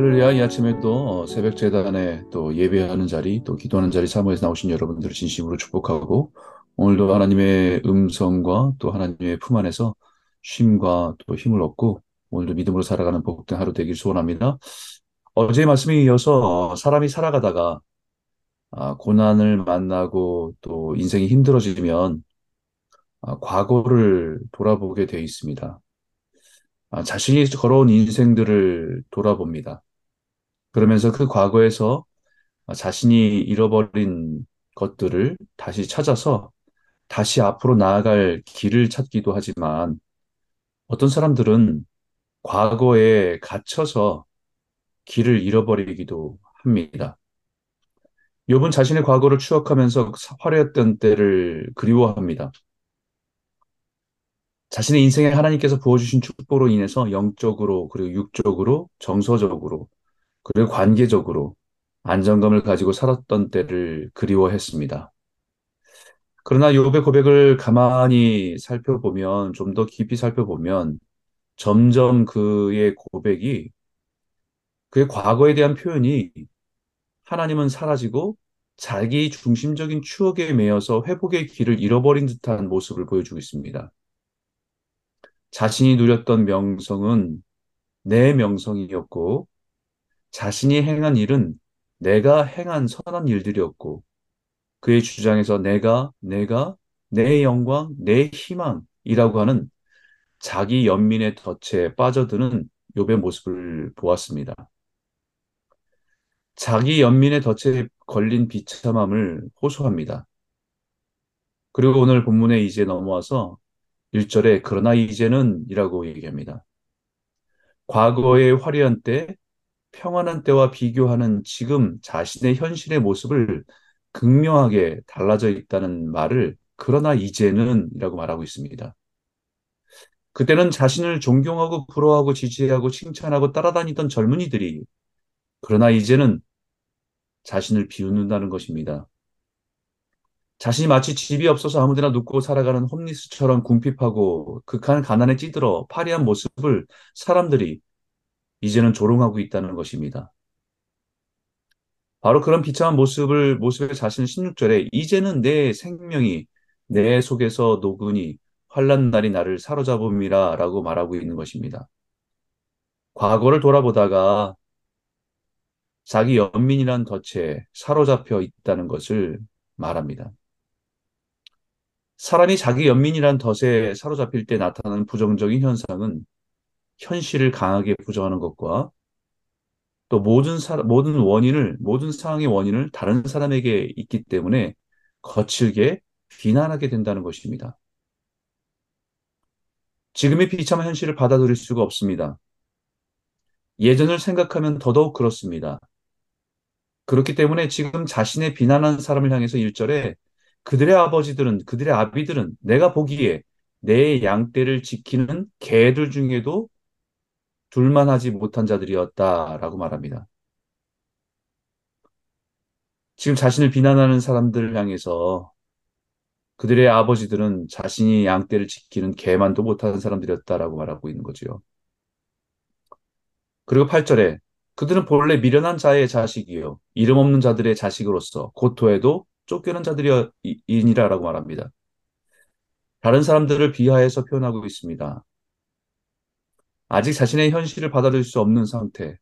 할렐루야, 이 아침에 또 새벽 재단에 또 예배하는 자리, 또 기도하는 자리 사모에서 나오신 여러분들을 진심으로 축복하고, 오늘도 하나님의 음성과 또 하나님의 품 안에서 쉼과 또 힘을 얻고, 오늘도 믿음으로 살아가는 복된 하루 되길 소원합니다. 어제의 말씀에 이어서 사람이 살아가다가 아, 고난을 만나고 또 인생이 힘들어지면 아, 과거를 돌아보게 되어 있습니다. 아, 자신이 걸어온 인생들을 돌아봅니다. 그러면서 그 과거에서 자신이 잃어버린 것들을 다시 찾아서 다시 앞으로 나아갈 길을 찾기도 하지만 어떤 사람들은 과거에 갇혀서 길을 잃어버리기도 합니다. 욥은 자신의 과거를 추억하면서 화려했던 때를 그리워합니다. 자신의 인생에 하나님께서 부어주신 축복으로 인해서 영적으로 그리고 육적으로 정서적으로 그리고 관계적으로 안정감을 가지고 살았던 때를 그리워했습니다. 그러나 욥의 고백을 가만히 살펴보면 좀 더 깊이 살펴보면 점점 그의 고백이 그의 과거에 대한 표현이 하나님은 사라지고 자기 중심적인 추억에 매여서 회복의 길을 잃어버린 듯한 모습을 보여주고 있습니다. 자신이 누렸던 명성은 내 명성이었고 자신이 행한 일은 내가 행한 선한 일들이었고 그의 주장에서 내가 내가 내 영광 내 희망이라고 하는 자기 연민의 덫에 빠져드는 욥의 모습을 보았습니다. 자기 연민의 덫에 걸린 비참함을 호소합니다. 그리고 오늘 본문에 이제 넘어와서 1절에 그러나 이제는 이라고 얘기합니다. 과거의 화려한 때, 평안한 때와 비교하는 지금 자신의 현실의 모습을 극명하게 달라져 있다는 말을 그러나 이제는 이라고 말하고 있습니다. 그때는 자신을 존경하고 부러워하고 지지하고 칭찬하고 따라다니던 젊은이들이 그러나 이제는 자신을 비웃는다는 것입니다. 자신이 마치 집이 없어서 아무데나 눕고 살아가는 홈리스처럼 궁핍하고 극한 가난에 찌들어 파리한 모습을 사람들이 이제는 조롱하고 있다는 것입니다. 바로 그런 비참한 모습을, 모습의 자신 16절에 이제는 내 생명이 내 속에서 녹으니 환란 날이 나를 사로잡음이라 라고 말하고 있는 것입니다. 과거를 돌아보다가 자기 연민이란 덫에 사로잡혀 있다는 것을 말합니다. 사람이 자기 연민이란 덫에 사로잡힐 때 나타나는 부정적인 현상은 현실을 강하게 부정하는 것과 또 모든 사, 모든 원인을, 모든 상황의 원인을 다른 사람에게 있기 때문에 거칠게 비난하게 된다는 것입니다. 지금의 비참한 현실을 받아들일 수가 없습니다. 예전을 생각하면 더더욱 그렇습니다. 그렇기 때문에 지금 자신의 비난한 사람을 향해서 1절에 그들의 아버지들은, 그들의 아비들은 내가 보기에 내 양떼를 지키는 개들 중에도 둘만 하지 못한 자들이었다라고 말합니다. 지금 자신을 비난하는 사람들을 향해서 그들의 아버지들은 자신이 양떼를 지키는 개만도 못하는 사람들이었다라고 말하고 있는 거지요. 그리고 8절에 그들은 본래 미련한 자의 자식이요. 이름 없는 자들의 자식으로서 고토에도 쫓겨난 자들이니라라고 말합니다. 다른 사람들을 비하해서 표현하고 있습니다. 아직 자신의 현실을 받아들일 수 없는 상태.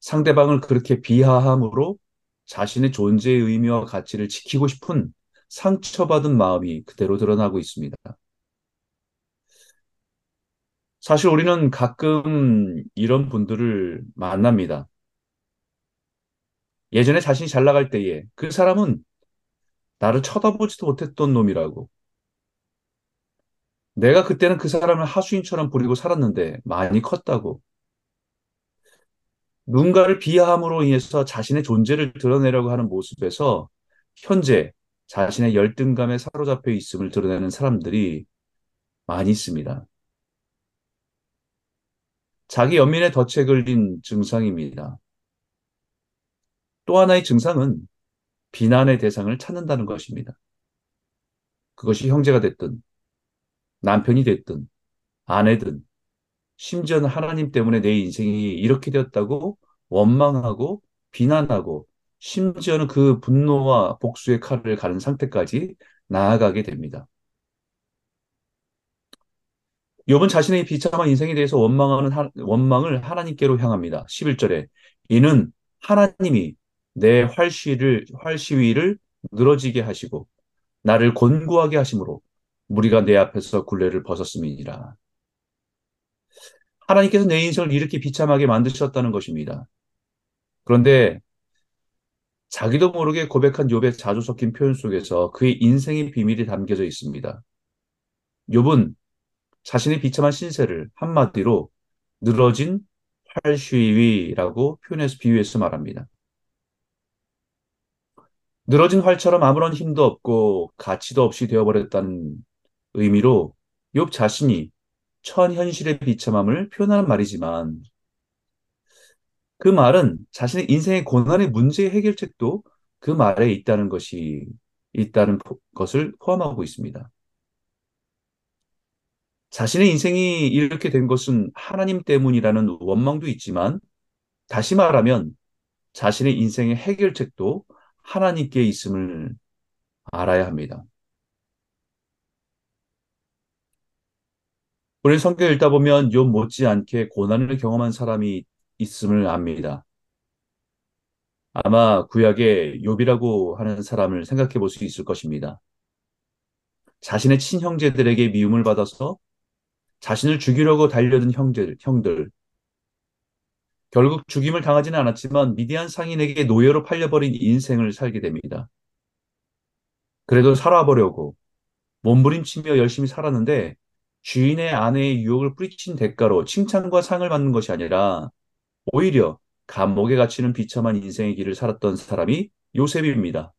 상대방을 그렇게 비하함으로 자신의 존재의 의미와 가치를 지키고 싶은 상처받은 마음이 그대로 드러나고 있습니다. 사실 우리는 가끔 이런 분들을 만납니다. 예전에 자신이 잘 나갈 때에 그 사람은 나를 쳐다보지도 못했던 놈이라고. 내가 그때는 그 사람을 하수인처럼 부리고 살았는데 많이 컸다고. 누군가를 비하함으로 인해서 자신의 존재를 드러내려고 하는 모습에서 현재 자신의 열등감에 사로잡혀 있음을 드러내는 사람들이 많이 있습니다. 자기 연민의 덫에 걸린 증상입니다. 또 하나의 증상은 비난의 대상을 찾는다는 것입니다. 그것이 형제가 됐든, 남편이 됐든, 아내든, 심지어는 하나님 때문에 내 인생이 이렇게 되었다고 원망하고 비난하고 심지어는 그 분노와 복수의 칼을 가는 상태까지 나아가게 됩니다. 욥은 자신의 비참한 인생에 대해서 원망하는 하, 원망을 하나님께로 향합니다. 11절에 이는 하나님이 내 활시를 활시위를 늘어지게 하시고 나를 곤고하게 하심으로 무리가 내 앞에서 굴레를 벗었음이니라. 하나님께서 내 인생을 이렇게 비참하게 만드셨다는 것입니다. 그런데 자기도 모르게 고백한 욥의 자주 섞인 표현 속에서 그의 인생의 비밀이 담겨져 있습니다. 욥은 자신의 비참한 신세를 한마디로 늘어진 활쉬위라고 표현해서 비유해서 말합니다. 늘어진 활처럼 아무런 힘도 없고 가치도 없이 되어버렸다는 의미로 욥 자신이 처한 현실의 비참함을 표현하는 말이지만 그 말은 자신의 인생의 고난의 문제 해결책도 그 말에 있다는 것이 있다는 것을 포함하고 있습니다. 자신의 인생이 이렇게 된 것은 하나님 때문이라는 원망도 있지만 다시 말하면 자신의 인생의 해결책도 하나님께 있음을 알아야 합니다. 우리 성경 읽다 보면 욥 못지않게 고난을 경험한 사람이 있음을 압니다. 아마 구약에 욥이라고 하는 사람을 생각해 볼 수 있을 것입니다. 자신의 친형제들에게 미움을 받아서 자신을 죽이려고 달려든 형제들, 형들. 결국 죽임을 당하지는 않았지만 미디안 상인에게 노예로 팔려버린 인생을 살게 됩니다. 그래도 살아보려고 몸부림치며 열심히 살았는데 주인의 아내의 유혹을 뿌리친 대가로 칭찬과 상을 받는 것이 아니라 오히려 감옥에 갇히는 비참한 인생의 길을 살았던 사람이 요셉입니다.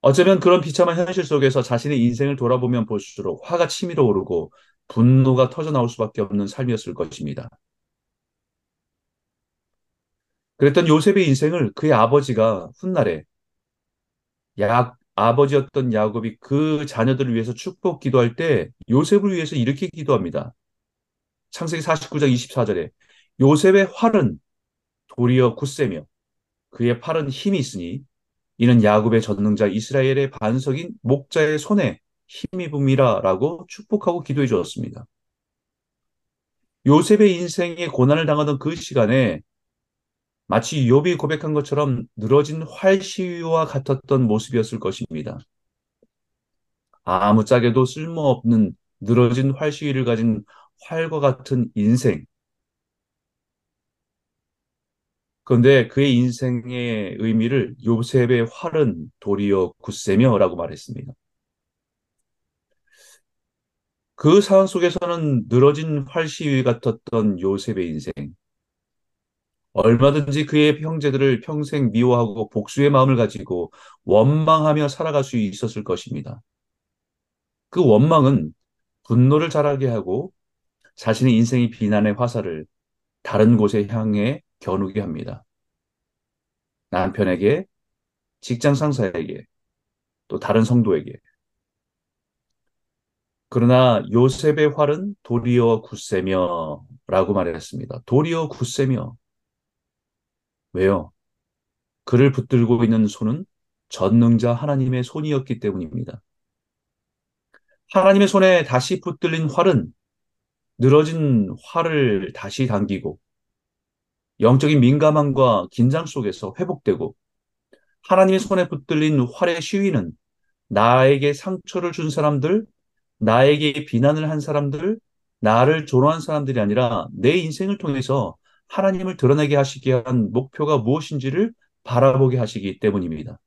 어쩌면 그런 비참한 현실 속에서 자신의 인생을 돌아보면 볼수록 화가 치밀어 오르고 분노가 터져 나올 수밖에 없는 삶이었을 것입니다. 그랬던 요셉의 인생을 그의 아버지가 훗날에 야, 아버지였던 야곱이 그 자녀들을 위해서 축복 기도할 때 요셉을 위해서 이렇게 기도합니다. 창세기 49장 24절에 요셉의 활은 도리어 굳세며 그의 팔은 힘이 있으니 이는 야곱의 전능자 이스라엘의 반석인 목자의 손에 힘입음이라 라고 축복하고 기도해 주었습니다. 요셉의 인생에 고난을 당하던 그 시간에 마치 욥이 고백한 것처럼 늘어진 활시위와 같았던 모습이었을 것입니다. 아무짝에도 쓸모없는 늘어진 활시위를 가진 활과 같은 인생. 그런데 그의 인생의 의미를 요셉의 활은 도리어 굳세며라고 말했습니다. 그 상황 속에서는 늘어진 활시위 같았던 요셉의 인생. 얼마든지 그의 형제들을 평생 미워하고 복수의 마음을 가지고 원망하며 살아갈 수 있었을 것입니다. 그 원망은 분노를 자라게 하고 자신의 인생의 비난의 화살을 다른 곳에 향해 겨누게 합니다. 남편에게, 직장 상사에게, 또 다른 성도에게. 그러나 요셉의 활은 도리어 굳세며 라고 말했습니다. 도리어 굳세며. 왜요? 그를 붙들고 있는 손은 전능자 하나님의 손이었기 때문입니다. 하나님의 손에 다시 붙들린 활은 늘어진 활을 다시 당기고 영적인 민감함과 긴장 속에서 회복되고 하나님의 손에 붙들린 활의 시위는 나에게 상처를 준 사람들, 나에게 비난을 한 사람들, 나를 조롱한 사람들이 아니라 내 인생을 통해서 하나님을 드러내게 하시기 위한 목표가 무엇인지를 바라보게 하시기 때문입니다.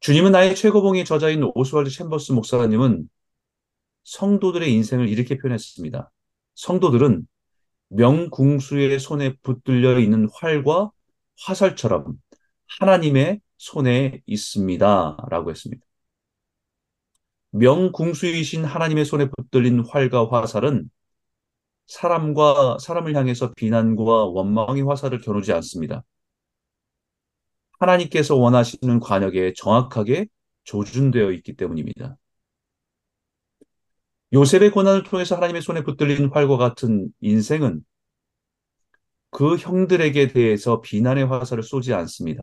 주님은 나의 최고봉의 저자인 오스왈드 챔버스 목사님은 성도들의 인생을 이렇게 표현했습니다. 성도들은 명궁수의 손에 붙들려 있는 활과 화살처럼 하나님의 손에 있습니다. 라고 했습니다. 명궁수이신 하나님의 손에 붙들린 활과 화살은 사람과 사람을 향해서 비난과 원망의 화살을 겨누지 않습니다. 하나님께서 원하시는 관역에 정확하게 조준되어 있기 때문입니다. 요셉의 고난을 통해서 하나님의 손에 붙들린 활과 같은 인생은 그 형들에게 대해서 비난의 화살을 쏘지 않습니다.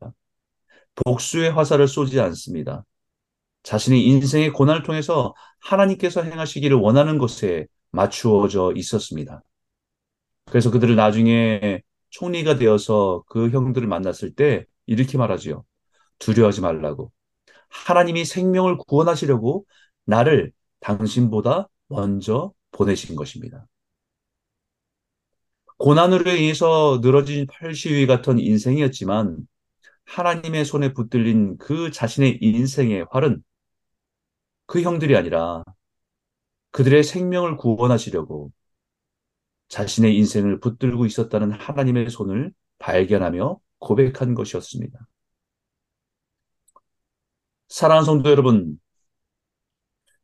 복수의 화살을 쏘지 않습니다. 자신의 인생의 고난을 통해서 하나님께서 행하시기를 원하는 것에 맞추어져 있었습니다. 그래서 그들을 나중에 총리가 되어서 그 형들을 만났을 때 이렇게 말하지요. 두려워하지 말라고. 하나님이 생명을 구원하시려고 나를 당신보다 먼저 보내신 것입니다. 고난으로 인해서 늘어진 팔시위 같은 인생이었지만 하나님의 손에 붙들린 그 자신의 인생의 활은 그 형들이 아니라 그들의 생명을 구원하시려고 자신의 인생을 붙들고 있었다는 하나님의 손을 발견하며 고백한 것이었습니다. 사랑하는 성도 여러분,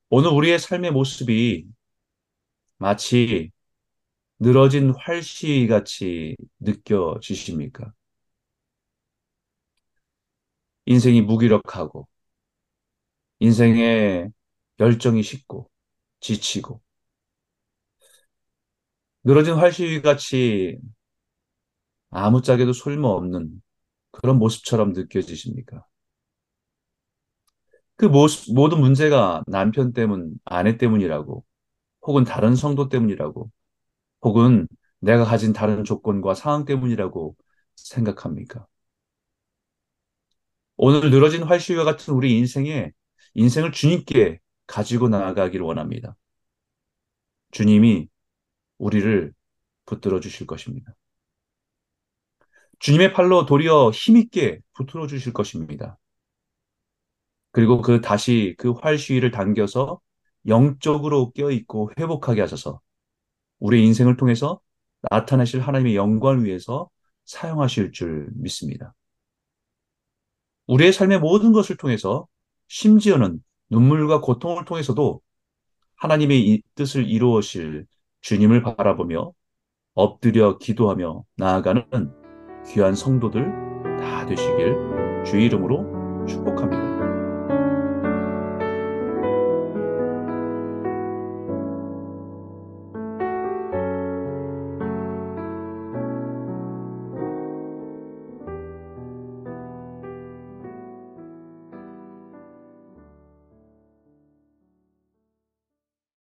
오늘 우리의 삶의 모습이 마치 늘어진 활시 같이 느껴지십니까? 인생이 무기력하고, 인생에 열정이 식고, 지치고, 늘어진 활시 같이 아무짝에도 소쓸모없는 그런 모습처럼 느껴지십니까? 그 모든 문제가 남편 때문, 아내 때문이라고, 혹은 다른 성도 때문이라고, 혹은 내가 가진 다른 조건과 상황 때문이라고 생각합니까? 오늘 늘어진 활시와 같은 우리 인생에 인생을 주님께 가지고 나아가기를 원합니다. 주님이 우리를 붙들어 주실 것입니다. 주님의 팔로 도리어 힘있게 붙들어 주실 것입니다. 그리고 그 다시 그 활시위를 당겨서 영적으로 껴있고 회복하게 하셔서 우리 인생을 통해서 나타내실 하나님의 영광을 위해서 사용하실 줄 믿습니다. 우리의 삶의 모든 것을 통해서 심지어는 눈물과 고통을 통해서도 하나님의 뜻을 이루어실 주님을 바라보며 엎드려 기도하며 나아가는 귀한 성도들 다 되시길 주의 이름으로 축복합니다.